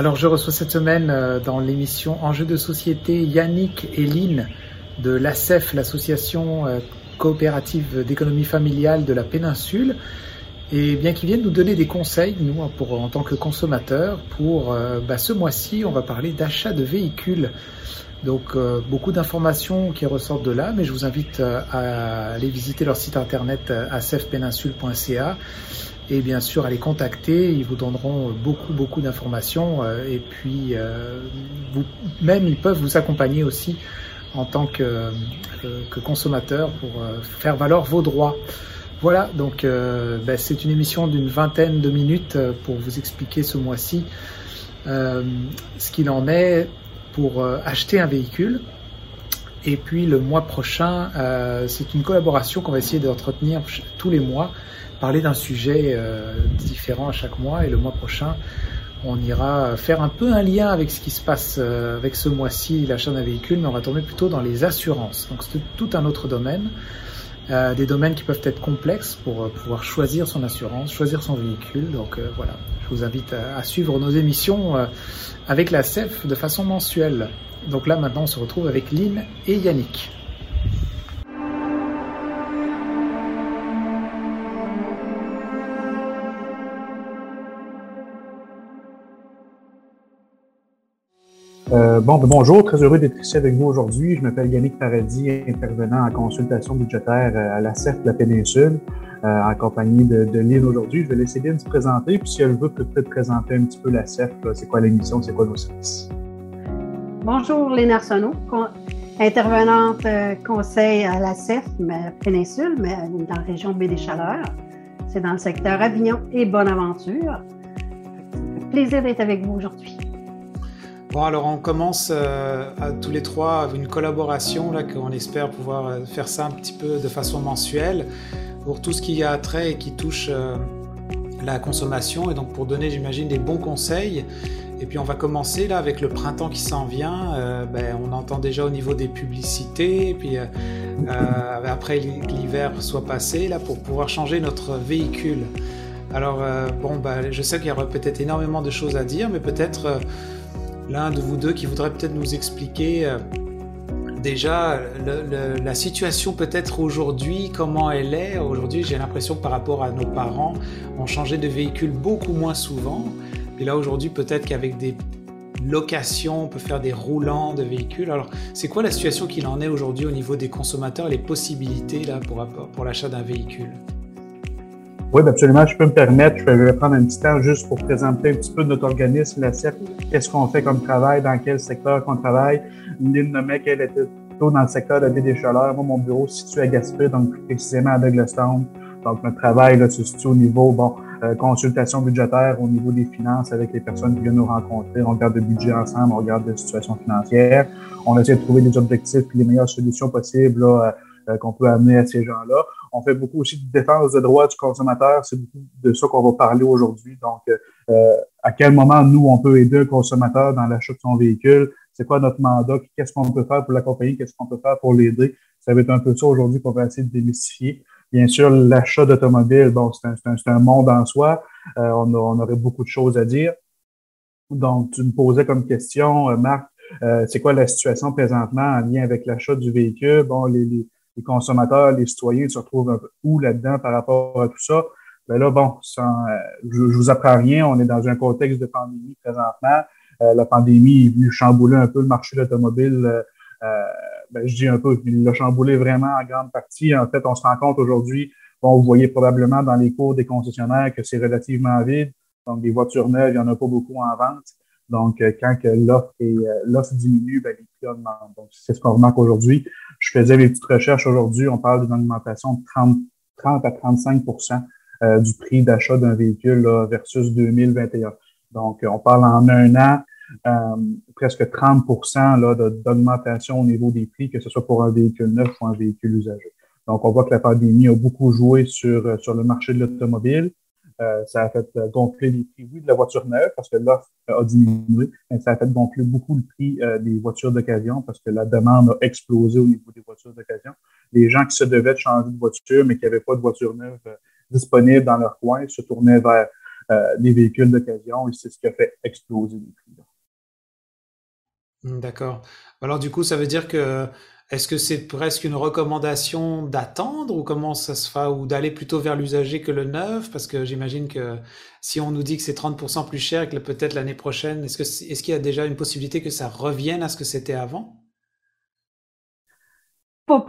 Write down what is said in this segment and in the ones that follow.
Alors je reçois cette semaine euh, dans l'émission Enjeux de société Yannick et Lynn de l'ACEF, l'association euh, coopérative d'économie familiale de la péninsule, et bien qu'ils viennent nous donner des conseils, nous, pour, en tant que consommateurs, pour euh, bah, ce mois-ci, on va parler d'achat de véhicules. Donc beaucoup d'informations qui ressortent de là, mais je vous invite à aller visiter leur site internet acefpéninsule.ca et bien sûr à les contacter. Ils vous donneront beaucoup, beaucoup d'informations euh, et puis euh, vous, même ils peuvent vous accompagner aussi en tant que, euh, consommateur pour faire valoir vos droits. Voilà, donc ben, c'est une émission d'une vingtaine de minutes pour vous expliquer ce mois-ci ce qu'il en est pour acheter un véhicule. Et puis le mois prochain, c'est une collaboration qu'on va essayer d'entretenir tous les mois parler d'un sujet euh, différent à chaque mois et le mois prochain, on ira faire un peu un lien avec ce qui se passe euh, avec ce mois-ci, l'achat d'un véhicule, mais on va tomber plutôt dans les assurances. Donc c'est tout un autre domaine, euh, des domaines qui peuvent être complexes pour pouvoir choisir son assurance, choisir son véhicule. Donc voilà, je vous invite à, suivre nos émissions avec la CEF de façon mensuelle. Donc là maintenant on se retrouve avec Lynn et Yannick. Euh, bon, bonjour, très heureux d'être ici avec vous aujourd'hui. Je m'appelle Yannick Paradis, intervenant en consultation budgétaire euh, à la CEF de la péninsule, euh, en compagnie de, de Lynn aujourd'hui. Je vais laisser Lynn se présenter, puis si elle veut peut-être présenter un petit peu la CEF, c'est quoi l'émission, c'est quoi nos services? Bonjour, Lynn Arsenault, intervenante conseil à la CEF péninsule, mais dans la région Baie des Chaleurs. C'est dans le secteur Avignon et Bonaventure. Plaisir d'être avec vous aujourd'hui. Bon, alors on commence euh, tous les trois une collaboration là qu'on espère pouvoir euh, faire ça un petit peu de façon mensuelle pour tout ce qui a trait et qui touche euh, la consommation et donc pour donner, j'imagine, des bons conseils. Et puis on va commencer là avec le printemps qui s'en vient. ben, on entend déjà au niveau des publicités, et puis après l'hiver soit passé là pour pouvoir changer notre véhicule. Alors bon, ben, je sais qu'il y aura peut-être énormément de choses à dire, mais peut-être l'un de vous deux qui voudrait peut-être nous expliquer euh, déjà la situation peut-être aujourd'hui, comment elle est. Aujourd'hui, j'ai l'impression que par rapport à nos parents, on changeait de véhicule beaucoup moins souvent. Et là, aujourd'hui, peut-être qu'avec des locations, on peut faire des roulants de véhicules. Alors, c'est quoi la situation qu'il en est aujourd'hui au niveau des consommateurs les possibilités là, pour, pour l'achat d'un véhicule? Oui, ben, absolument. Je peux me permettre, je vais prendre un petit temps juste pour présenter un petit peu notre organisme, la CEP, qu'est-ce qu'on fait comme travail, dans quel secteur qu'on travaille? Lynn nommait qu'elle était plutôt dans le secteur de la des chaleurs. Moi, mon bureau se situe à Gaspé, donc précisément à Douglastown. Donc, notre travail là, se situe au niveau, bon, euh, consultation budgétaire, au niveau des finances avec les personnes qui viennent nous rencontrer. On regarde le budget ensemble, on regarde la situation financière. On essaie de trouver des objectifs et les meilleures solutions possibles là, euh, qu'on peut amener à ces gens-là. On fait beaucoup aussi de défense des droits du consommateur. C'est beaucoup de ça qu'on va parler aujourd'hui. Donc, euh, à quel moment nous, on peut aider un consommateur dans l'achat de son véhicule? C'est quoi notre mandat? Qu'est-ce qu'on peut faire pour l'accompagner? Qu'est-ce qu'on peut faire pour l'aider? Ça va être un peu ça aujourd'hui qu'on va essayer de démystifier. Bien sûr, l'achat d'automobile, bon, c'est un, monde en soi. Euh, on, aurait beaucoup de choses à dire. Donc, tu me posais comme question, euh, Marc, euh, c'est quoi la situation présentement en lien avec l'achat du véhicule? Bon, les, les consommateurs, les citoyens se retrouvent un peu où là-dedans par rapport à tout ça? Ben là, bon, euh, je, je vous apprends rien, on est dans un contexte de pandémie présentement. Euh, la pandémie est venue chambouler un peu le marché de l'automobile. Euh, ben, je dis un peu, il l'a chamboulé vraiment en grande partie. En fait, on se rend compte aujourd'hui, bon, vous voyez probablement dans les cours des concessionnaires que c'est relativement vide. Donc, des voitures neuves, il n'y en a pas beaucoup en vente. Donc, quand l'offre l'offre diminue, ben, les prix augmentent. Donc, c'est ce qu'on remarque aujourd'hui. Je faisais des petites recherches aujourd'hui. On parle d'une augmentation de 30, 30 à 35% euh, du prix d'achat d'un véhicule là, versus 2021. Donc, on parle en un an, euh, presque 30% d'augmentation au niveau des prix, que ce soit pour un véhicule neuf ou un véhicule usagé. Donc, on voit que la pandémie a beaucoup joué sur, sur le marché de l'automobile. Euh, ça a fait euh, gonfler les prix, oui, de la voiture neuve parce que l'offre a diminué, mais ça a fait gonfler beaucoup le prix euh, des voitures d'occasion parce que la demande a explosé au niveau des voitures d'occasion. Les gens qui se devaient de changer de voiture, mais qui n'avaient pas de voiture neuve disponible dans leur coin, se tournaient vers des véhicules d'occasion et c'est ce qui a fait exploser les prix. D'accord. Alors du coup, ça veut dire que est-ce que c'est presque une recommandation d'attendre ou comment ça se fait ou d'aller plutôt vers l'usager que le neuf? Parce que j'imagine que si on nous dit que c'est 30% plus cher et que peut-être l'année prochaine, est-ce que est-ce qu'il y a déjà une possibilité que ça revienne à ce que c'était avant?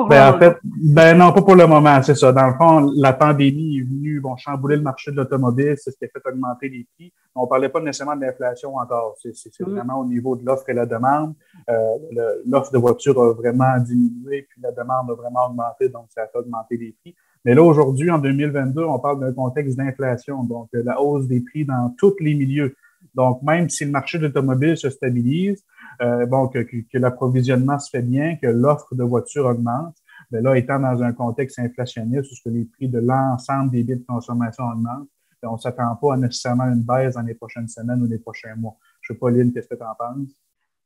Ben, en fait, ben non, pas pour le moment, c'est ça. Dans le fond, la pandémie est venue bon, chambouler le marché de l'automobile, c'est ce qui a fait augmenter les prix. On parlait pas nécessairement de l'inflation encore. C'est mm. vraiment au niveau de l'offre et la demande. Euh, l'offre de voitures a vraiment diminué, puis la demande a vraiment augmenté, donc ça a fait augmenter les prix. Mais là, aujourd'hui, en 2022, on parle d'un contexte d'inflation, donc euh, la hausse des prix dans tous les milieux. Donc, même si le marché de l'automobile se stabilise, euh, que, l'approvisionnement se fait bien, que l'offre de voitures augmente, mais ben là, étant dans un contexte inflationniste où les prix de l'ensemble des biens de consommation augmentent, ben, on ne s'attend pas à nécessairement une baisse dans les prochaines semaines ou les prochains mois. Je ne sais pas, Lynn, qu'est-ce que tu en penses?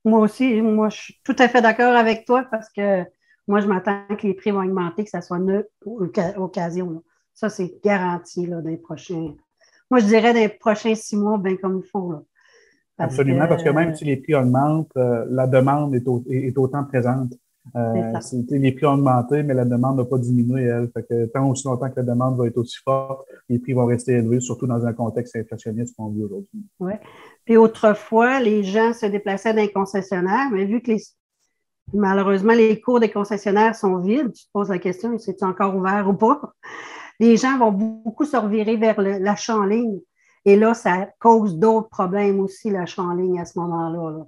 Moi aussi, moi, je suis tout à fait d'accord avec toi parce que moi, je m'attends que les prix vont augmenter, que ça soit une occasion. Ça, c'est garanti là, dans les prochains. Moi, je dirais dans les prochains six mois, bien comme il faut. Là. Absolument, parce que même si les prix augmentent, euh, la demande est, autant présente. Euh, les prix ont augmenté, mais la demande n'a pas diminué, elle. Fait que tant aussi longtemps que la demande va être aussi forte, les prix vont rester élevés, surtout dans un contexte inflationniste qu'on vit aujourd'hui. Oui. Puis autrefois, les gens se déplaçaient dans les concessionnaires, mais vu que les, malheureusement, les cours des concessionnaires sont vides, tu te poses la question, c'est encore ouvert ou pas? Les gens vont beaucoup se revirer vers l'achat en ligne. Et là, ça cause d'autres problèmes aussi, l'achat en ligne à ce moment-là.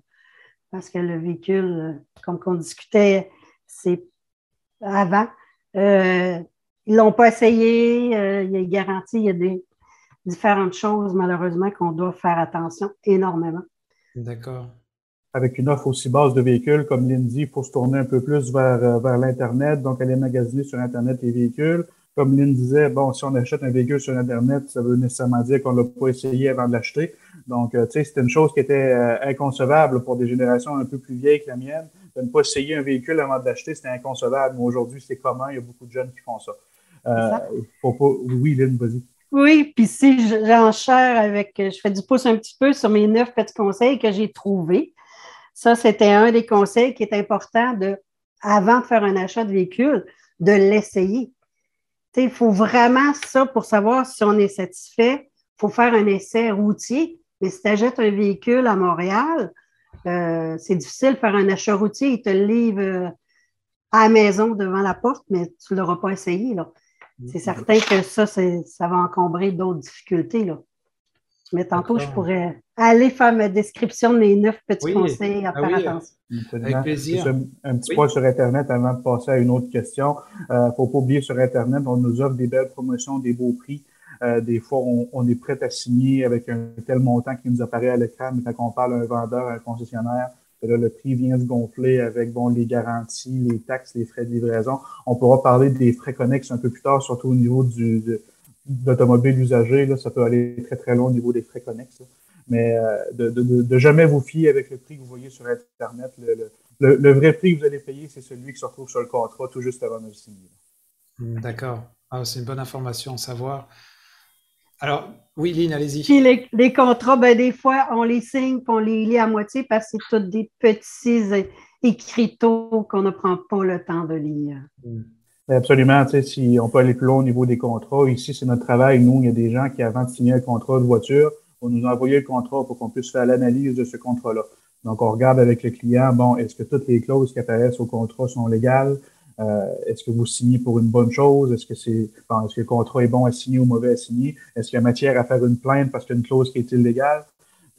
Parce que le véhicule, comme on discutait, c'est avant, euh, ils ne l'ont pas essayé, euh, il y a une garantie, il y a des différentes choses, malheureusement, qu'on doit faire attention énormément. D'accord. Avec une offre aussi basse de véhicules, comme Lindy, il faut se tourner un peu plus vers, euh, vers l'Internet, donc aller magasiner sur Internet les véhicules comme Lynn disait, bon, si on achète un véhicule sur Internet, ça veut nécessairement dire qu'on ne l'a pas essayé avant de l'acheter. Donc, euh, tu sais, c'était une chose qui était euh, inconcevable pour des générations un peu plus vieilles que la mienne. De ne pas essayer un véhicule avant de l'acheter, c'était inconcevable. Mais aujourd'hui, c'est commun. Il y a beaucoup de jeunes qui font ça. Euh, faut pas... Oui, Lynn, vas-y. Oui, puis si j'enchère avec, je fais du pouce un petit peu sur mes neuf petits conseils que j'ai trouvés. Ça, c'était un des conseils qui est important de, avant de faire un achat de véhicule, de l'essayer il faut vraiment ça pour savoir si on est satisfait. Il faut faire un essai routier. Mais si tu achètes un véhicule à Montréal, euh, c'est difficile de faire un achat routier. Ils te le livrent euh, à la maison devant la porte, mais tu ne l'auras pas essayé. C'est certain que ça, ça va encombrer d'autres difficultés. Là. Mais tantôt, je pourrais aller faire ma description de mes neuf petits conseils à ah faire attention. Avec plaisir. Un, petit point sur Internet avant de passer à une autre question. Il euh, ne faut pas oublier sur Internet, on nous offre des belles promotions, des beaux prix. Euh, des fois, on, est prêt à signer avec un tel montant qui nous apparaît à l'écran, mais quand on parle à un vendeur, à un concessionnaire, là, le prix vient se gonfler avec bon les garanties, les taxes, les frais de livraison. On pourra parler des frais connexes un peu plus tard, surtout au niveau du, usagé. Là, ça peut aller très, très loin au niveau des frais connexes mais euh, de, de, de, jamais vous fier avec le prix que vous voyez sur Internet. Le, le, le vrai prix que vous allez payer, c'est celui qui se retrouve sur le contrat tout juste avant de le signer. Hmm, d'accord. Ah, c'est une bonne information à savoir. Alors, oui, Lynn, allez-y. Puis les, les contrats, ben, des fois, on les signe puis on les lit à moitié parce que c'est tous des petits écriteaux qu'on ne prend pas le temps de lire. Hmm. Absolument. Si on peut aller plus loin au niveau des contrats, ici, c'est notre travail. Nous, il y a des gens qui, avant de signer un contrat de voiture, on nous envoyer le contrat pour qu'on puisse faire l'analyse de ce contrat-là. Donc, on regarde avec le client, bon, est-ce que toutes les clauses qui apparaissent au contrat sont légales? Euh, est-ce que vous signez pour une bonne chose? Est-ce que c'est est-ce que le contrat est bon à signer ou mauvais à signer? Est-ce qu'il y a matière à faire une plainte parce qu'il y a une clause qui est illégale?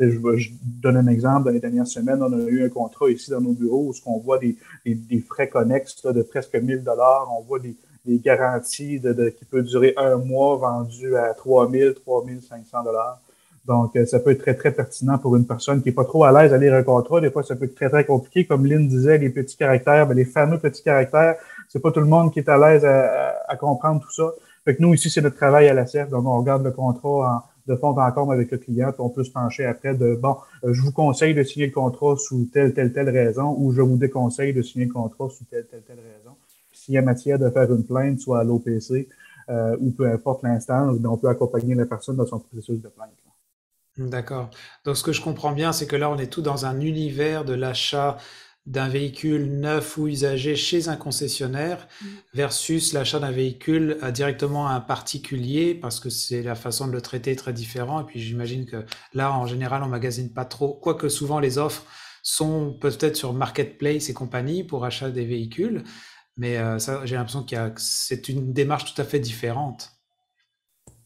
Je, je, donne un exemple. Dans les dernières semaines, on a eu un contrat ici dans nos bureaux où on voit des, des, frais connexes de presque 1000 dollars. On voit des, des garanties de, qui peut durer un mois vendues à 3000, 3500 dollars. Donc, euh, ça peut être très, très pertinent pour une personne qui n'est pas trop à l'aise à lire un contrat. Des fois, ça peut être très, très compliqué. Comme Lynn disait, les petits caractères, ben, les fameux petits caractères, c'est pas tout le monde qui est à l'aise à, comprendre tout ça. Fait que nous, ici, c'est notre travail à la CEF. Donc, on regarde le contrat de fond en comble avec le client, on peut se pencher après de, bon, euh, je vous conseille de signer le contrat sous telle, telle, telle raison, ou je vous déconseille de signer le contrat sous telle, telle, telle raison. S'il y a matière de faire une plainte, soit à l'OPC, euh, ou peu importe l'instance, ben, on peut accompagner la personne dans son processus de plainte. D'accord. Donc ce que je comprends bien, c'est que là, on est tout dans un univers de l'achat d'un véhicule neuf ou usagé chez un concessionnaire mm. versus l'achat d'un véhicule directement à un particulier parce que c'est la façon de le traiter très différent. Et puis j'imagine que là, en général, on magasine pas trop, quoique souvent les offres sont peut-être sur Marketplace et compagnie pour achat des véhicules. Mais euh, ça, j'ai l'impression que c'est une démarche tout à fait différente.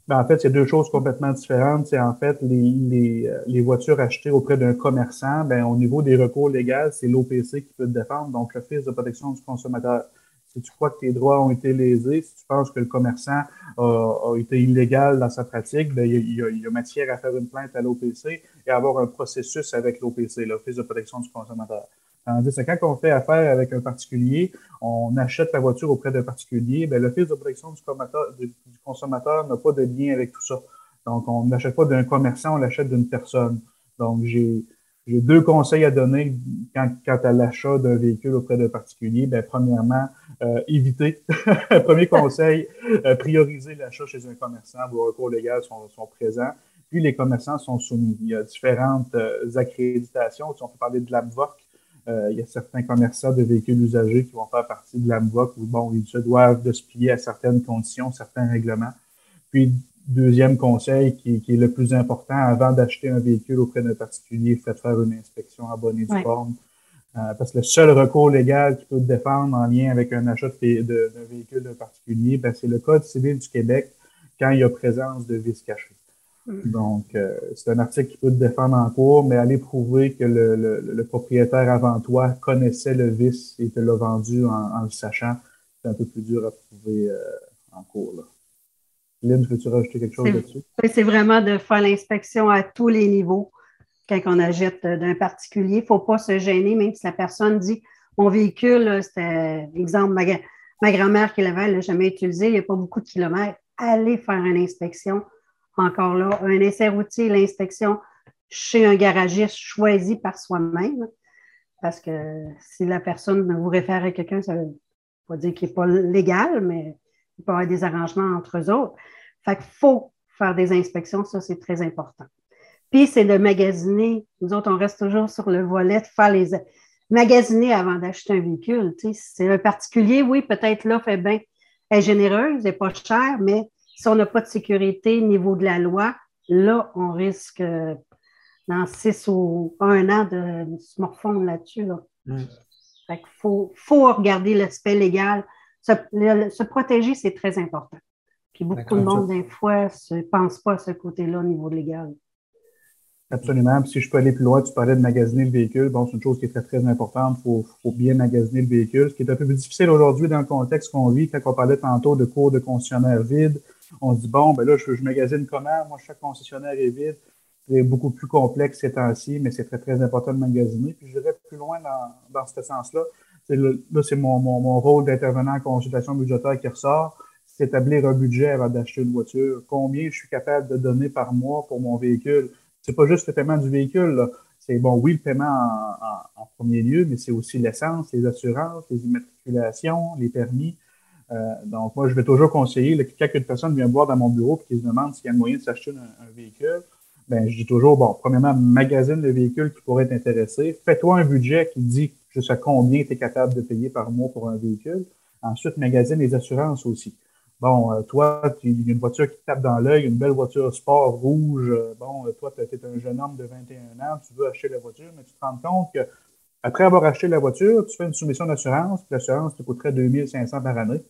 Ben, en fait, c'est deux choses complètement différentes. C'est en fait les, les, euh, les, voitures achetées auprès d'un commerçant, ben, au niveau des recours légaux, c'est l'OPC qui peut te défendre, donc l'Office de protection du consommateur. Si tu crois que tes droits ont été lésés, si tu penses que le commerçant a, été illégal dans sa pratique, ben, il, y a, il y a matière à faire une plainte à l'OPC et avoir un processus avec l'OPC, l'Office de protection du consommateur. Tandis que quand on fait affaire avec un particulier, on achète la voiture auprès d'un particulier, ben, l'Office de protection du consommateur, n'a pas de lien avec tout ça. Donc, on n'achète pas d'un commerçant, on l'achète d'une personne. Donc, j'ai deux conseils à donner quant, à l'achat d'un véhicule auprès d'un particulier. Ben, premièrement, euh, éviter. Premier conseil, euh, prioriser l'achat chez un commerçant. Vos recours légaux sont, sont, présents. Puis les commerçants sont soumis. Il y a différentes euh, accréditations. On peut parler de l'ABVOC, euh, il y a certains commerçants de véhicules usagés qui vont faire partie de l'AMVOC où, bon, ils se doivent de se plier à certaines conditions, certains règlements. Puis, deuxième conseil qui, est le plus important, avant d'acheter un véhicule auprès d'un particulier, faites faire une inspection abonnée du forme. Euh, parce que le seul recours légal qui peut te défendre en lien avec un achat d'un véhicule d'un particulier, ben, c'est le Code civil du Québec quand il y a présence de vices cachés. Mm. Donc, euh, c'est un article qui peut te défendre en cours, mais aller prouver que le, le, propriétaire avant toi connaissait le vice et te l'a vendu en, le sachant, c'est un peu plus dur à prouver euh, en cours. Là. Lynn, veux-tu rajouter quelque chose là-dessus? C'est vraiment de faire l'inspection à tous les niveaux quand on achète d'un particulier. Il ne faut pas se gêner, même si la personne dit mon véhicule, c'était, exemple, ma, ma grand-mère qui l'avait, elle l'a jamais utilisé, il n'y a pas beaucoup de kilomètres. Allez faire une inspection encore là, un essai routier, l'inspection chez un garagiste choisi par soi-même. Parce que si la personne vous réfère à quelqu'un, ça ne veut pas dire qu'il n'est pas légal, mais il peut y avoir des arrangements entre eux autres. Fait qu'il faut faire des inspections, ça, c'est très important. Puis, c'est de magasiner. Nous autres, on reste toujours sur le volet de faire les magasiner avant d'acheter un véhicule. c'est un particulier, oui, peut-être l'offre est bien est généreuse, n'est pas chère, mais si on n'a pas de sécurité au niveau de la loi, là, on risque dans six ou un an de se morfondre là-dessus. Mm. Il faut, regarder l'aspect légal. Se, protéger, c'est très important. Puis beaucoup de monde, des fois, ne pense pas à ce côté-là au niveau légal. Absolument. si je peux aller plus loin, tu parlais de magasiner le véhicule. Bon, c'est une chose qui est très, très importante. Il faut, faut, bien magasiner le véhicule. Ce qui est un peu plus difficile aujourd'hui dans le contexte qu'on vit, quand on parlait tantôt de cours de concessionnaire vide, on dit, bon, ben là, je, je magasine comment? Moi, chaque concessionnaire est vide. C'est beaucoup plus complexe ces temps-ci, mais c'est très, très important de magasiner. Puis je dirais plus loin dans, dans ce sens-là. Là, c'est mon, mon, mon, rôle d'intervenant en consultation budgétaire qui ressort. C'est établir un budget avant d'acheter une voiture. Combien je suis capable de donner par mois pour mon véhicule? C'est pas juste le paiement du véhicule. C'est bon, oui, le paiement en, en premier lieu, mais c'est aussi l'essence, les assurances, les immatriculations, les permis. Euh, donc, moi, je vais toujours conseiller, quand une personne vient me voir dans mon bureau et qui se demande s'il y a moyen de s'acheter un, véhicule, ben, je dis toujours, bon, premièrement, magazine le véhicule qui pourrait t'intéresser. Fais-toi un budget qui dit jusqu'à combien tu es capable de payer par mois pour un véhicule. Ensuite, magazine les assurances aussi. Bon, euh, toi, tu y a une voiture qui te tape dans l'œil, une belle voiture sport rouge. Euh, bon, toi, tu es un jeune homme de 21 ans, tu veux acheter la voiture, mais tu te rends compte que après avoir acheté la voiture, tu fais une soumission d'assurance, puis l'assurance te coûterait 2500 par année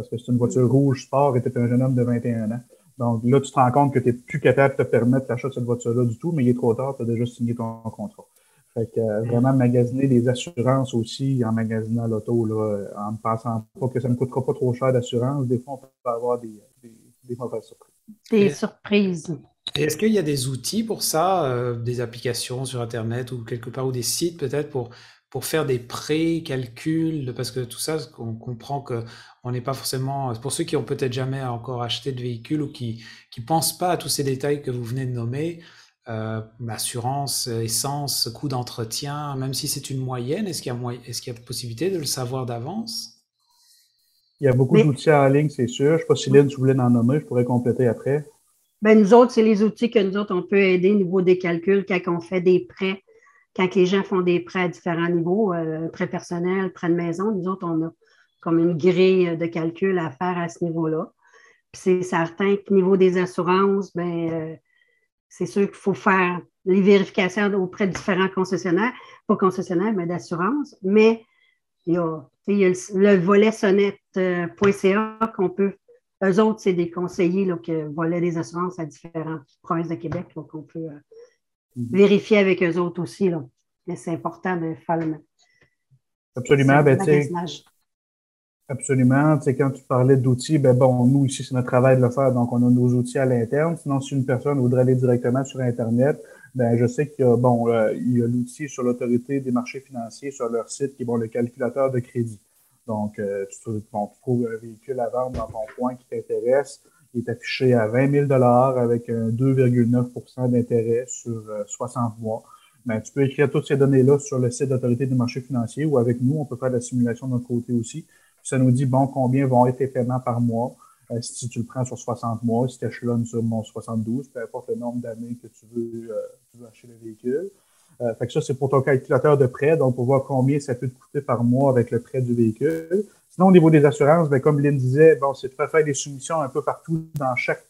parce que c'est une voiture rouge sport et tu es un jeune homme de 21 ans. Donc là, tu te rends compte que tu n'es plus capable de te permettre l'achat de cette voiture-là du tout, mais il est trop tard, tu as déjà signé ton contrat. Fait que euh, vraiment magasiner des assurances aussi en magasinant l'auto, là, en ne pensant pas que ça ne coûtera pas trop cher d'assurance. Des fois, on peut avoir des, des, mauvaises surprises. Des surprises. Est-ce qu'il y a des outils pour ça, euh, des applications sur Internet ou quelque part, ou des sites peut-être pour pour faire des pré-calculs, parce que tout ça, on comprend que on n'est pas forcément, pour ceux qui ont peut-être jamais encore acheté de véhicule ou qui qui pensent pas à tous ces détails que vous venez de nommer, euh, assurance, essence, coût d'entretien, même si c'est une moyenne, est-ce qu'il y a est-ce qu'il y a possibilité de le savoir d'avance? Il y a beaucoup d'outils en ligne, c'est sûr. Je ne sais pas si Lynn, tu voulais en nommer, je pourrais compléter après. Ben, nous autres, c'est les outils que nous autres, on peut aider au niveau des calculs quand on fait des prêts, quand les gens font des prêts à différents niveaux, euh, prêt personnel, prêt de maison, nous autres, on a comme une grille de calcul à faire à ce niveau-là. Puis c'est certain qu'au niveau des assurances, ben, euh, c'est sûr qu'il faut faire les vérifications auprès de différents concessionnaires, pas concessionnaires, mais d'assurance. Mais il y a, le, volet sonnette.ca qu'on peut. Eux autres, c'est des conseillers là, qui volaient des assurances à différentes provinces de Québec qu'on peut euh. Vérifier avec eux autres aussi. Là. Mais c'est important de faire le Absolument. Ben, Absolument. Tu quand tu parlais d'outils, ben bon, nous ici, c'est notre travail de le faire, donc on a nos outils à l'interne. Sinon, si une personne voudrait aller directement sur Internet, ben je sais qu'il y a bon, euh, il y a l'outil sur l'autorité des marchés financiers sur leur site qui est bon, le calculateur de crédit. Donc, euh, tu, trouves un véhicule à vendre dans ton coin qui t'intéresse. Il est affiché à 20 000 avec un 2,9% d'intérêt sur 60 euh, mois. Ben, tu peux écrire toutes ces données-là sur le site de l'autorité des marchés financiers ou avec nous, on peut faire la simulation de notre côté aussi. Ça nous dit, bon, combien vont être les paiements par mois. Euh, si tu le prends sur 60 mois, si tu échelonnes sur mon 72, peu importe le nombre d'années que tu veux, euh, acheter le véhicule. Euh, fait que ça, c'est pour ton calculateur de prêt, donc pour voir combien ça peut te coûter par mois avec le prêt du véhicule. Sinon, au niveau des assurances, ben, comme Lynn disait, bon, c'est de faire des soumissions un peu partout dans chaque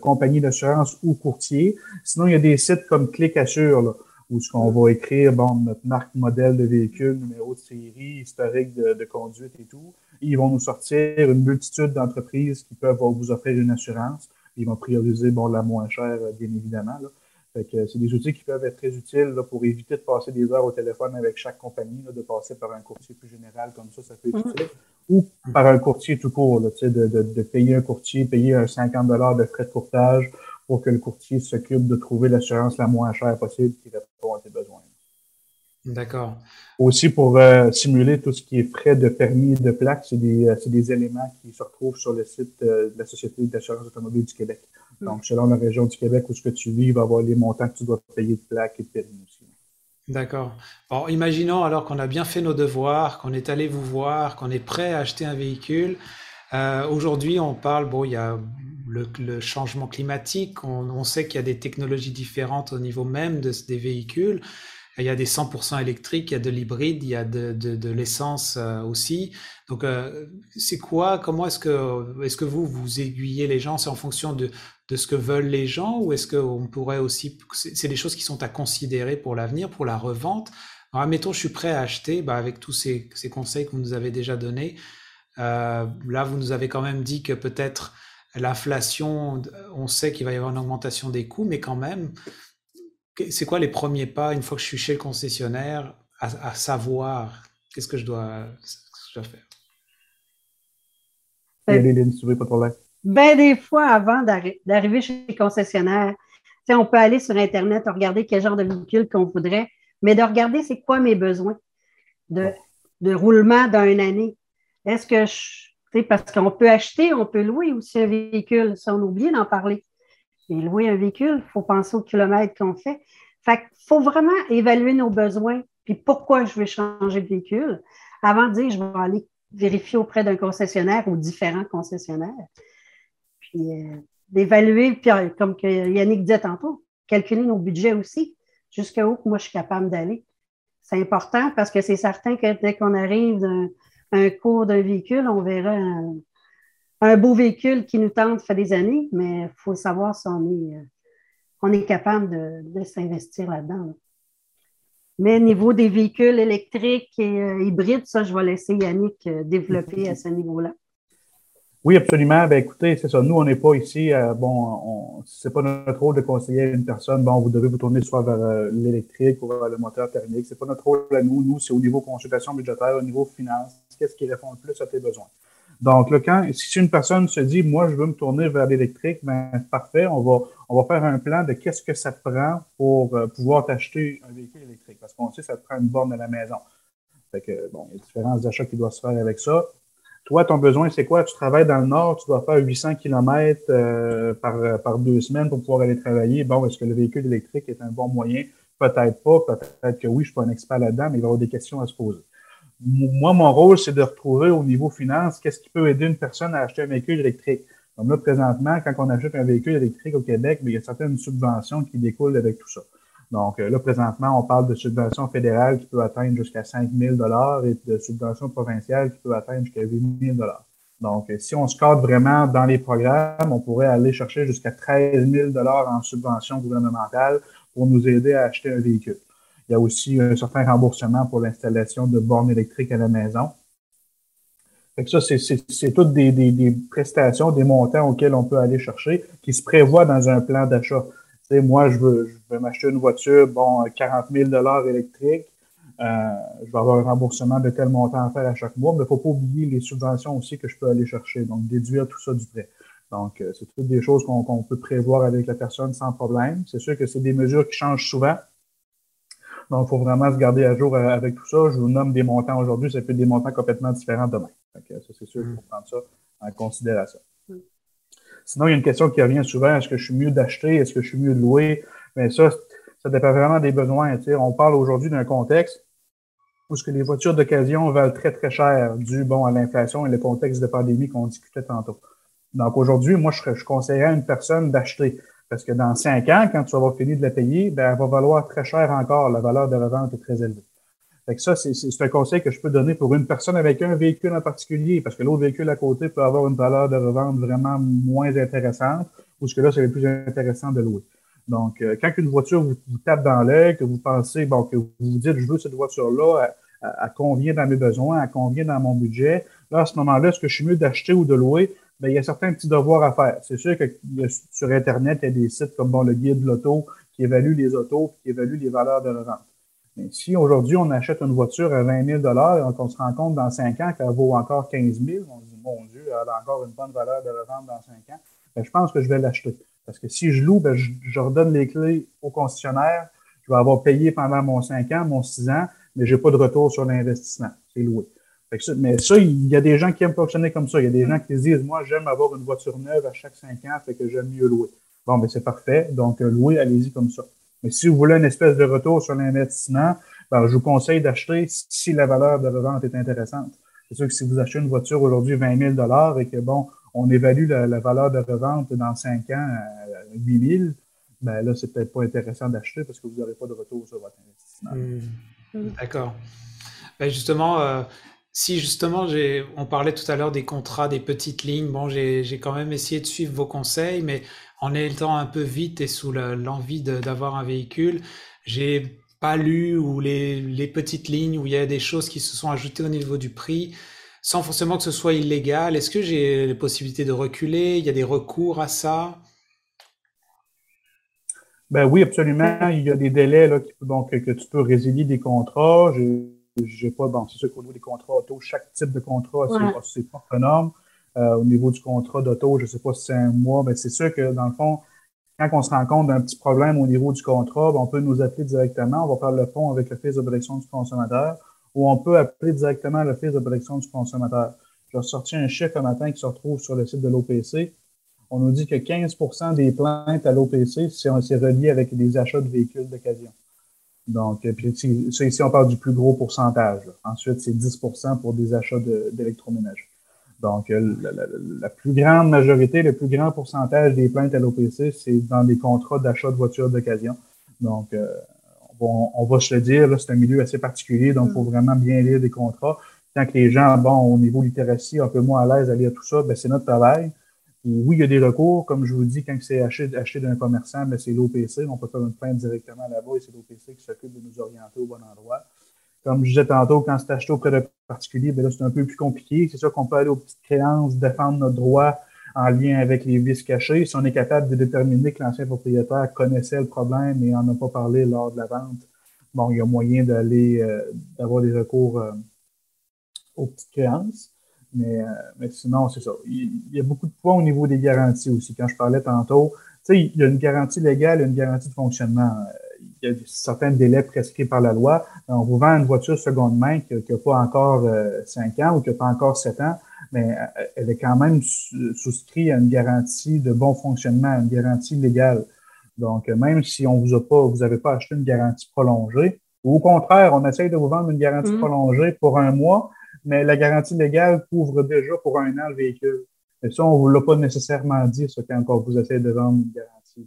compagnie d'assurance ou courtier. Sinon, il y a des sites comme Click Assure, où ce qu'on va écrire bon, notre marque modèle de véhicule, numéro de série, historique de, conduite et tout. ils vont nous sortir une multitude d'entreprises qui peuvent vous offrir une assurance. Ils vont prioriser bon, la moins chère, bien évidemment. Fait que c'est des outils qui peuvent être très utiles là, pour éviter de passer des heures au téléphone avec chaque compagnie, là, de passer par un courtier plus général comme ça, ça peut être mm-hmm. utile. Ou par un courtier tout court, là, de, de, de payer un courtier, payer un 50 de frais de courtage pour que le courtier s'occupe de trouver l'assurance la moins chère possible qui répond à tes besoins. D'accord. Aussi pour euh, simuler tout ce qui est frais de permis de plaque, c'est des, euh, des, éléments qui se retrouvent sur le site euh, de la Société d'assurance automobile du Québec. Hmm. Donc, selon la région du Québec où ce que tu vis, il va avoir les montants que tu dois payer de plaque et de permis aussi. D'accord. Bon, imaginons alors qu'on a bien fait nos devoirs, qu'on est allé vous voir, qu'on est prêt à acheter un véhicule. Aujourd'hui, on parle, bon, il y a le, changement climatique, on, sait qu'il y a des technologies différentes au niveau même de, des véhicules. Il y a des 100% électriques, il y a de l'hybride, il y a de, l'essence euh, aussi. Donc, euh, c'est quoi Comment est-ce que, est que vous, vous aiguillez les gens? C'est en fonction de, ce que veulent les gens ou est-ce qu'on pourrait aussi... C'est des choses qui sont à considérer pour l'avenir, pour la revente? Alors, admettons, je suis prêt à acheter, bah, avec tous ces, conseils que vous nous avez déjà donnés. Euh, là, vous nous avez quand même dit que peut-être L'inflation, on sait qu'il va y avoir une augmentation des coûts, mais quand même, c'est quoi les premiers pas une fois que je suis chez le concessionnaire à, savoir qu'est-ce que je dois, faire? Ben, des fois, avant d'arriver chez le concessionnaire, on peut aller sur Internet, regarder quel genre de véhicule qu'on voudrait, mais de regarder c'est quoi mes besoins de, de roulement d'une année. Est-ce que je, parce qu'on peut acheter, on peut louer aussi un véhicule, ça on oublie d'en parler. Et louer un véhicule, il faut penser au kilomètre qu'on fait. Fait qu'il faut vraiment évaluer nos besoins, puis pourquoi je veux changer de véhicule, avant de dire je vais aller vérifier auprès d'un concessionnaire ou différents concessionnaires. Puis euh, d'évaluer, puis euh, comme Yannick disait tantôt, calculer nos budgets aussi, jusqu'à où moi je suis capable d'aller. C'est important parce que c'est certain que dès qu'on arrive d'un un cours d'un véhicule, on verra un, beau véhicule qui nous tente, fait des années, mais il faut savoir si on est, euh, on est capable de, s'investir là-dedans. Mais au niveau des véhicules électriques et hybrides, ça, je vais laisser Yannick développer à ce niveau-là. Oui, absolument. Ben, écoutez, c'est ça. Nous, on n'est pas ici, bon, c'est pas notre rôle de conseiller une personne, bon, vous devez vous tourner soit vers l'électrique ou vers le moteur thermique. C'est pas notre rôle à nous. Nous, c'est au niveau consultation budgétaire, au niveau finance qu'est-ce qui répond le plus à tes besoins? Donc, là, quand, si une personne se dit, moi, je veux me tourner vers l'électrique, ben, parfait, on va, on va faire un plan de qu'est-ce que ça te prend pour euh, pouvoir t'acheter un véhicule électrique. Parce qu'on sait ça te prend une borne à la maison. Fait que, bon, il y a différents achats qui doivent se faire avec ça. Toi, ton besoin, c'est quoi? Tu travailles dans le Nord, tu dois faire 800 km euh, par, par deux semaines pour pouvoir aller travailler. Bon, est-ce que le véhicule électrique est un bon moyen? Peut-être pas, peut-être que oui, je ne suis pas un expert là-dedans, mais il va y avoir des questions à se poser moi, mon rôle, c'est de retrouver au niveau finance qu'est-ce qui peut aider une personne à acheter un véhicule électrique. Comme là, présentement, quand on achète un véhicule électrique au Québec, il y a certaines subventions qui découlent avec tout ça. Donc là, présentement, on parle de subventions fédérales qui peuvent atteindre jusqu'à 5 000 et de subventions provinciales qui peuvent atteindre jusqu'à 8 000 donc, si on se cadre vraiment dans les programmes, on pourrait aller chercher jusqu'à 13 000 en subventions gouvernementales pour nous aider à acheter un véhicule. Il y a aussi un certain remboursement pour l'installation de bornes électriques à la maison. Fait que ça, c'est toutes des, des, prestations, des montants auxquels on peut aller chercher, qui se prévoient dans un plan d'achat. Moi, je veux, je veux m'acheter une voiture, bon, 40 000 électrique. Euh, je vais avoir un remboursement de tel montant à faire à chaque mois, mais il ne faut pas oublier les subventions aussi que je peux aller chercher, donc déduire tout ça du prêt. Donc, euh, c'est toutes des choses qu'on peut prévoir avec la personne sans problème. C'est sûr que c'est des mesures qui changent souvent. Donc, il faut vraiment se garder à jour euh, avec tout ça. Je vous nomme des montants aujourd'hui, ça peut être des montants complètement différents demain. Donc, ça, c'est sûr qu'il faut prendre ça en considération. Sinon, il y a une question qui revient souvent. Est-ce que je suis mieux d'acheter? Est-ce que je suis mieux de louer? Mais ça, ça dépend vraiment des besoins. On parle aujourd'hui d'un contexte où ce que les voitures d'occasion valent très, très cher dû bon, à l'inflation et le contexte de pandémie qu'on discutait tantôt. Donc aujourd'hui, moi, je, je conseillerais à une personne d'acheter. Parce que dans cinq ans, quand tu vas avoir fini de la payer, ben, elle va valoir très cher encore. La valeur de revente est très élevée. Fait que ça, c'est un conseil que je peux donner pour une personne avec un véhicule en particulier, parce que l'autre véhicule à côté peut avoir une valeur de revente vraiment moins intéressante, ou ce que là, c'est le plus intéressant de louer. Donc, euh, quand une voiture vous, tape dans l'œil, que vous pensez, bon, que vous vous dites, je veux cette voiture-là, à, combien dans mes besoins, à combien dans mon budget, là, à ce moment-là, est-ce que je suis mieux d'acheter ou de louer? Bien, il y a certains petits devoirs à faire. C'est sûr que sur Internet, il y a des sites comme bon, le guide de l'auto qui évalue les autos, qui évalue les valeurs de revente. Mais si aujourd'hui, on achète une voiture à 20 000 et qu'on se rend compte dans 5 ans qu'elle vaut encore 15 000, on se dit, mon Dieu, elle a encore une bonne valeur de revente dans 5 ans, bien, je pense que je vais l'acheter. Parce que si je loue, ben, je, redonne les clés au concessionnaire. Je vais avoir payé pendant mon 5 ans, mon 6 ans, mais j'ai pas de retour sur l'investissement. C'est loué. mais ça, il y a des gens qui aiment fonctionner comme ça. Il y a des gens qui se disent, moi, j'aime avoir une voiture neuve à chaque 5 ans, fait que j'aime mieux louer. Bon, ben c'est parfait. Donc, louer, allez-y comme ça. Mais si vous voulez une espèce de retour sur l'investissement, ben, je vous conseille d'acheter si la valeur de revente est intéressante. C'est sûr que si vous achetez une voiture aujourd'hui 20 000 et que, bon, on évalue la, valeur de revente dans 5 ans à 8 000, ben là, c'est peut-être pas intéressant d'acheter parce que vous n'aurez pas de retour sur votre investissement. Hmm. D'accord. Ben justement, euh, si justement, on parlait tout à l'heure des contrats, des petites lignes, bon, j'ai quand même essayé de suivre vos conseils, mais en étant un peu vite et sous l'envie d'avoir un véhicule, j'ai pas lu ou les, les, petites lignes où il y a des choses qui se sont ajoutées au niveau du prix sans forcément que ce soit illégal Est-ce que j'ai les possibilités de reculer? Il y a des recours à ça? Ben oui, absolument. Il y a des délais là, donc, que tu peux résilier des contrats. J'ai pas, bon, c'est sûr qu'au niveau des contrats auto, chaque type de contrat a ses, propres normes. Euh, au niveau du contrat d'auto, je ne sais pas si c'est un mois, mais c'est sûr que dans le fond, quand on se rend compte d'un petit problème au niveau du contrat, ben, on peut nous appeler directement. On va faire le pont avec l'Office de protection du consommateur ou on peut appeler directement l'Office de protection du consommateur. J'ai ressorti un chiffre un matin qui se retrouve sur le site de l'OPC. On nous dit que 15% des plaintes à l'OPC, c'est relié avec des achats de véhicules d'occasion. Donc, puis ici, on parle du plus gros pourcentage. Ensuite, c'est 10% pour des achats d'électroménager. Donc, euh, la, plus grande majorité, le plus grand pourcentage des plaintes à l'OPC, c'est dans des contrats d'achat de voitures d'occasion. Donc, euh, on, va se le dire, c'est un milieu assez particulier, donc il faut mm. vraiment bien lire des contrats. Tant que les gens, bon, au niveau littératie, un peu moins à l'aise à lire tout ça, ben, c'est notre travail. Et oui, il y a des recours. Comme je vous dis, quand c'est acheté, acheté d'un commerçant, ben, c'est l'OPC. On peut faire une plainte directement là-bas et c'est l'OPC qui s'occupe de nous orienter au bon endroit. Comme je disais tantôt, quand c'est acheté auprès de particuliers, ben là, c'est un peu plus compliqué. C'est sûr qu'on peut aller aux petites créances, défendre notre droit en lien avec les vices cachés. Si on est capable de déterminer que l'ancien propriétaire connaissait le problème et n'en a pas parlé lors de la vente, bon, il y a moyen d'aller euh, d'avoir des recours euh, aux petites créances. Mais, euh, mais sinon, c'est ça. Il, y a beaucoup de points au niveau des garanties aussi. Quand je parlais tantôt, tu sais, il y a une garantie légale et une garantie de fonctionnement. Il y a certains délais prescrits par la loi. On vous vend une voiture seconde main qui n'a pas encore 5 ans ou qui n'a pas encore 7 ans mais euh, elle est quand même souscrite à une garantie de bon fonctionnement, une garantie légale. Donc, euh, même si on vous a pas, vous n'avez pas acheté une garantie prolongée, ou au contraire, on essaye de vous vendre une garantie mm. prolongée pour un mois, mais la garantie légale couvre déjà pour un an le véhicule. Mais ça, on ne vous l'a pas nécessairement dit, ça, quand on vous essaie de vendre une garantie.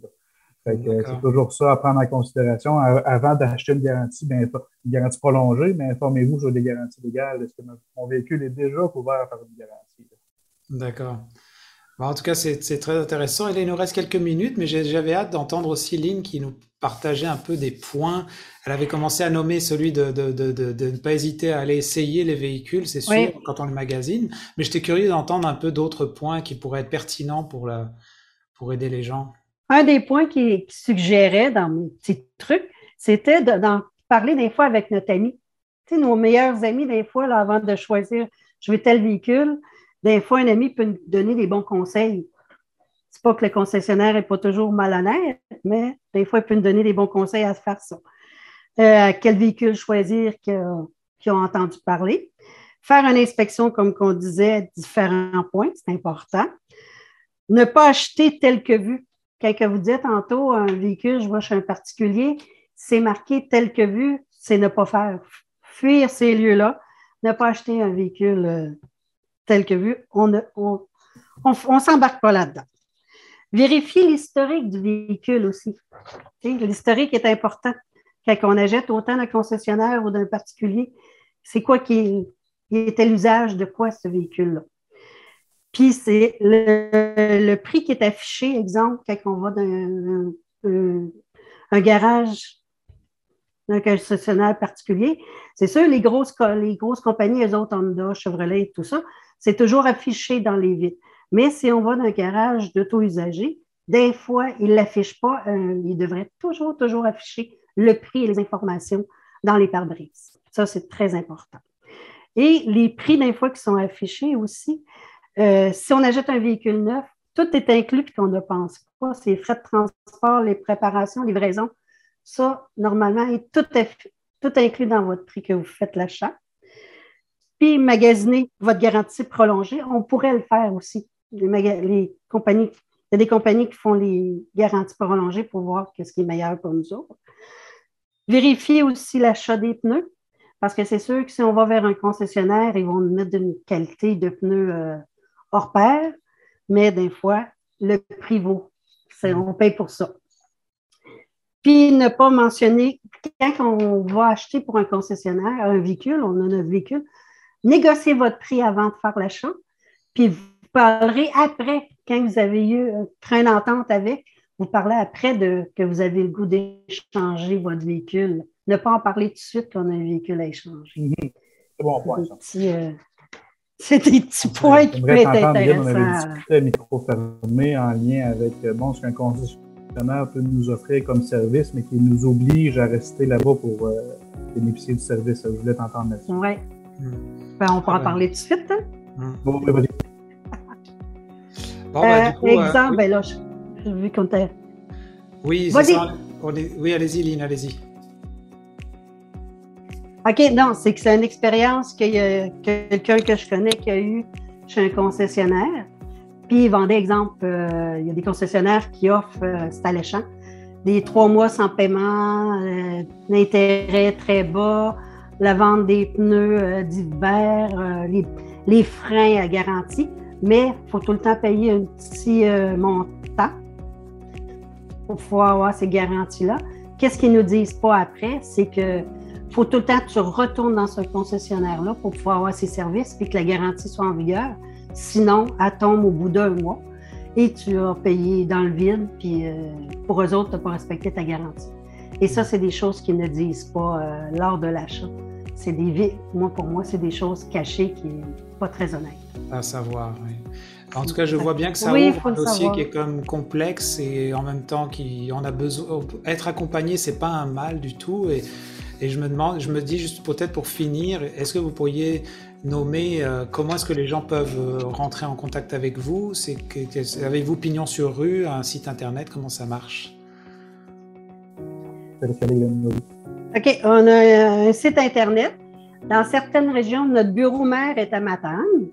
C'est toujours ça à prendre en considération. Avant d'acheter une garantie, bien, une garantie prolongée, mais informez-vous sur des garanties légales. Est-ce que mon véhicule est déjà couvert par une garantie? D'accord. En tout cas, c'est très intéressant. Et là, il nous reste quelques minutes, mais j'avais hâte d'entendre aussi Lynn qui nous partageait un peu des points. Elle avait commencé à nommer celui de, ne pas hésiter à aller essayer les véhicules, c'est sûr, quand on le magazine. Mais j'étais curieux d'entendre un peu d'autres points qui pourraient être pertinents pour, la, pour aider les gens. Un des points qui, suggérait dans mes petits trucs, c'était d'en parler des fois avec notre ami. Tu nos meilleurs amis, des fois, avant de choisir, je veux tel véhicule, des fois, un ami peut nous donner des bons conseils. C'est pas que le concessionnaire n'est pas toujours malhonnête, mais des fois, il peut nous donner des bons conseils à faire ça. Euh, quel véhicule choisir qui ont entendu parler. Faire une inspection, comme qu'on disait, différents points, c'est important. Ne pas acheter tel que vu. Quand vous dites tantôt un véhicule, je vois chez un particulier, c'est marqué tel que vu, c'est ne pas faire. Fuir ces lieux-là, ne pas acheter un véhicule euh, tel que vu, on ne on, s'embarque pas là-dedans. Vérifier l'historique du véhicule aussi. L'historique est important. Quand on achète autant d'un concessionnaire ou d'un particulier, c'est quoi qui était l'usage de quoi ce véhicule-là? Puis c'est le, prix qui est affiché, exemple, quand on va dans un, garage d'un concessionnaire particulier. C'est sûr, les grosses, les grosses compagnies, les autres, Honda, Chevrolet, tout ça, c'est toujours affiché dans les vitres. Mais si on va dans un garage d'auto-usagers, des fois, ils ne l'affichent pas. Euh, ils devraient toujours, toujours afficher le prix et les informations dans les pare-brises. Ça, c'est très important. Et les prix, des fois, qui sont affichés aussi, euh, si on achète un véhicule neuf, tout est inclus et qu'on ne pense pas. C'est frais de transport, les préparations, livraison. Ça, normalement, est tout, tout inclus dans votre prix que vous faites l'achat puis magasiner votre garantie prolongée, on pourrait le faire aussi. Les, compagnies, il y a des compagnies qui font les garanties prolongées pour voir ce qui est meilleur pour nous autres. Vérifier aussi l'achat des pneus, parce que c'est sûr que si on va vers un concessionnaire, ils vont nous mettre une qualité de pneus euh, hors pair, mais des fois, le prix vaut. On paye pour ça. Puis ne pas mentionner, quand on va acheter pour un concessionnaire un véhicule, on a notre véhicule, négociez votre prix avant de faire l'achat, puis vous parlerez après, quand vous avez eu une entente avec, vous parlez après de, que vous avez le goût d'échanger votre véhicule. Ne pas en parler tout de suite qu'on a un véhicule à échanger. Mhm. C'est bon point, ça. Euh, c'est des petits points qui peuvent être intéressants. On avait discuté à micro fermé en lien avec euh, bon, ce qu'un concessionnaire peut nous offrir comme service, mais qui nous oblige à rester là-bas pour euh, bénéficier du service. Je voulais t'entendre là-dessus. Oui. Hmm. Ben, on peut en parler tout de suite. Hein? Hmm. Bon, ben, vas-y. Bon, ben, du coup, euh, exemple, oui. ben là, j'ai vu qu'on était. Oui, c'est ça. Oui, allez-y, Lynn, allez-y. OK, non, c'est que c'est une expérience qu'il y a quelqu'un que je connais qui a eu chez un concessionnaire. Puis il vendait, exemple, euh, il y a des concessionnaires qui offrent, euh, c'est alléchant, des trois mois sans paiement, d'intérêt très bas, la vente des pneus euh, d'hiver, euh, les, freins à garantie, mais il faut tout le temps payer un petit euh, montant pour pouvoir avoir ces garanties-là. Qu'est-ce qu'ils nous disent pas après? C'est que faut tout le temps que tu retournes dans ce concessionnaire-là pour pouvoir avoir ces services et que la garantie soit en vigueur. Sinon, elle tombe au bout d'un mois et tu as payé dans le vide, puis pour eux autres, tu n'as pas respecté ta garantie. Et ça, c'est des choses qu'ils ne disent pas lors de l'achat c'est des moi pour moi c'est des choses cachées qui n'est pas très honnête. À savoir, oui. En tout cas, je vois bien que ça ouvre un dossier qui est comme complexe et en même temps qui on a besoin être accompagné, c'est pas un mal du tout et, et je me demande, je me dis juste peut-être pour finir, est-ce que vous pourriez nommer euh, comment est-ce que les gens peuvent euh, rentrer en contact avec vous? C'est avez-vous pignon sur rue, un site internet, comment ça marche? OK, on a un site Internet. Dans certaines régions, notre bureau mère est à Matane,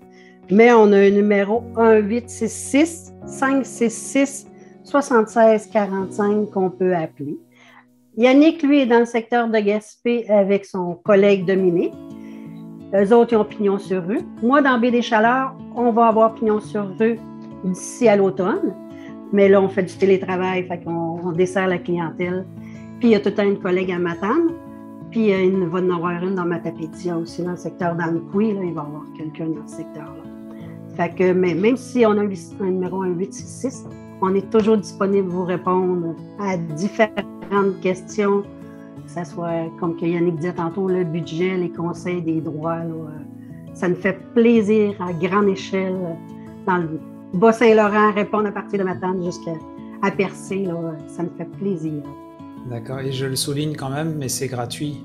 mais on a un numéro 1866 566 7645 qu'on peut appeler. Yannick, lui, est dans le secteur de Gaspé avec son collègue Dominique. Eux autres, ils ont pignon sur rue. Moi, dans Baie des Chaleurs, on va avoir pignon sur rue d'ici à l'automne. Mais là, on fait du télétravail, fait qu'on on dessert la clientèle. Puis il y a tout le temps une collègue à Matane. Puis il va en avoir une dans Matapédia aussi, dans le secteur. Là, il va y avoir quelqu'un dans ce secteur-là. Fait que, même si on a un, numéro 1866, on est toujours disponible pour vous répondre à différentes questions, que ce soit, comme Yannick disait tantôt, le budget, les conseils des droits. ça nous fait plaisir à grande échelle dans le Bas-Saint-Laurent, répondre à partir de Matane jusqu'à à Percé. ça me fait plaisir. D'accord, et je le souligne quand même, mais c'est gratuit.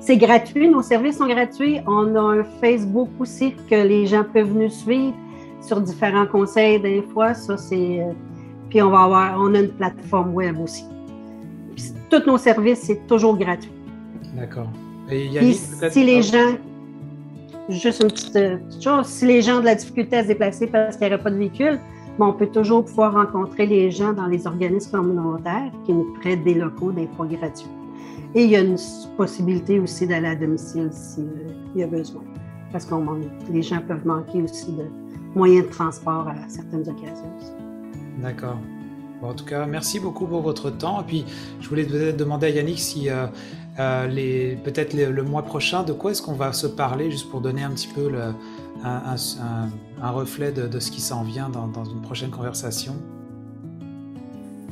C'est gratuit, nos services sont gratuits. On a un Facebook aussi que les gens peuvent nous suivre sur différents conseils des fois. Ça, c'est. Euh, puis on va avoir, on a une plateforme web aussi. tous nos services, c'est toujours gratuit. D'accord. Et si les gens, juste une euh, petite, chose, si les gens ont de la difficulté à se déplacer parce qu'il n'y aurait pas de véhicule, on peut toujours pouvoir rencontrer les gens dans les organismes communautaires qui nous prêtent des locaux des fois gratuits. Et il y a une possibilité aussi d'aller à domicile s'il y a besoin. Parce que les gens peuvent manquer aussi de moyens de transport à certaines occasions. D'accord. en tout cas, merci beaucoup pour votre temps. Et puis, je voulais peut-être demander à Yannick si euh, euh, peut-être le, mois prochain, de quoi est-ce qu'on va se parler, juste pour donner un petit peu un, reflet de, ce qui s'en vient dans une prochaine conversation?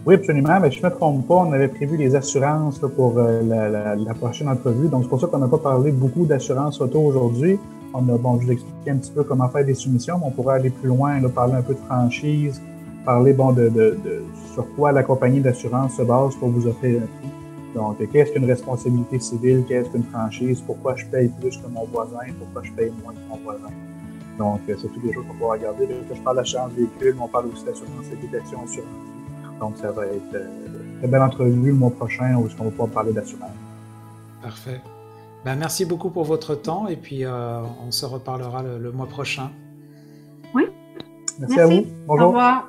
Oui, absolument. Mais je ne me trompe pas, on avait prévu les assurances pour euh, la, prochaine entrevue. Donc, c'est pour ça qu'on n'a pas parlé beaucoup d'assurance auto aujourd'hui. On a, bon, je vous expliqué un petit peu comment faire des soumissions, mais on pourrait aller plus loin, parler un peu de franchise, parler bon, de, de, sur quoi la compagnie d'assurance se base pour vous offrir un prix. Donc, qu'est-ce qu'une responsabilité civile, qu'est-ce qu'une franchise, pourquoi je paye plus que mon voisin, pourquoi je paye moins que mon voisin. Donc, euh, c'est tous les choses qu'on pourra regarder. Là, je parle d'assurance véhicule, on parle aussi d'assurance habitation, assurance donc, ça va être euh, une très belle entrevue le mois prochain où on va pouvoir parler d'assurance. Parfait. Ben, merci beaucoup pour votre temps et puis euh, on se reparlera le, mois prochain. Oui. Merci, merci, à vous. Bonjour. Au revoir.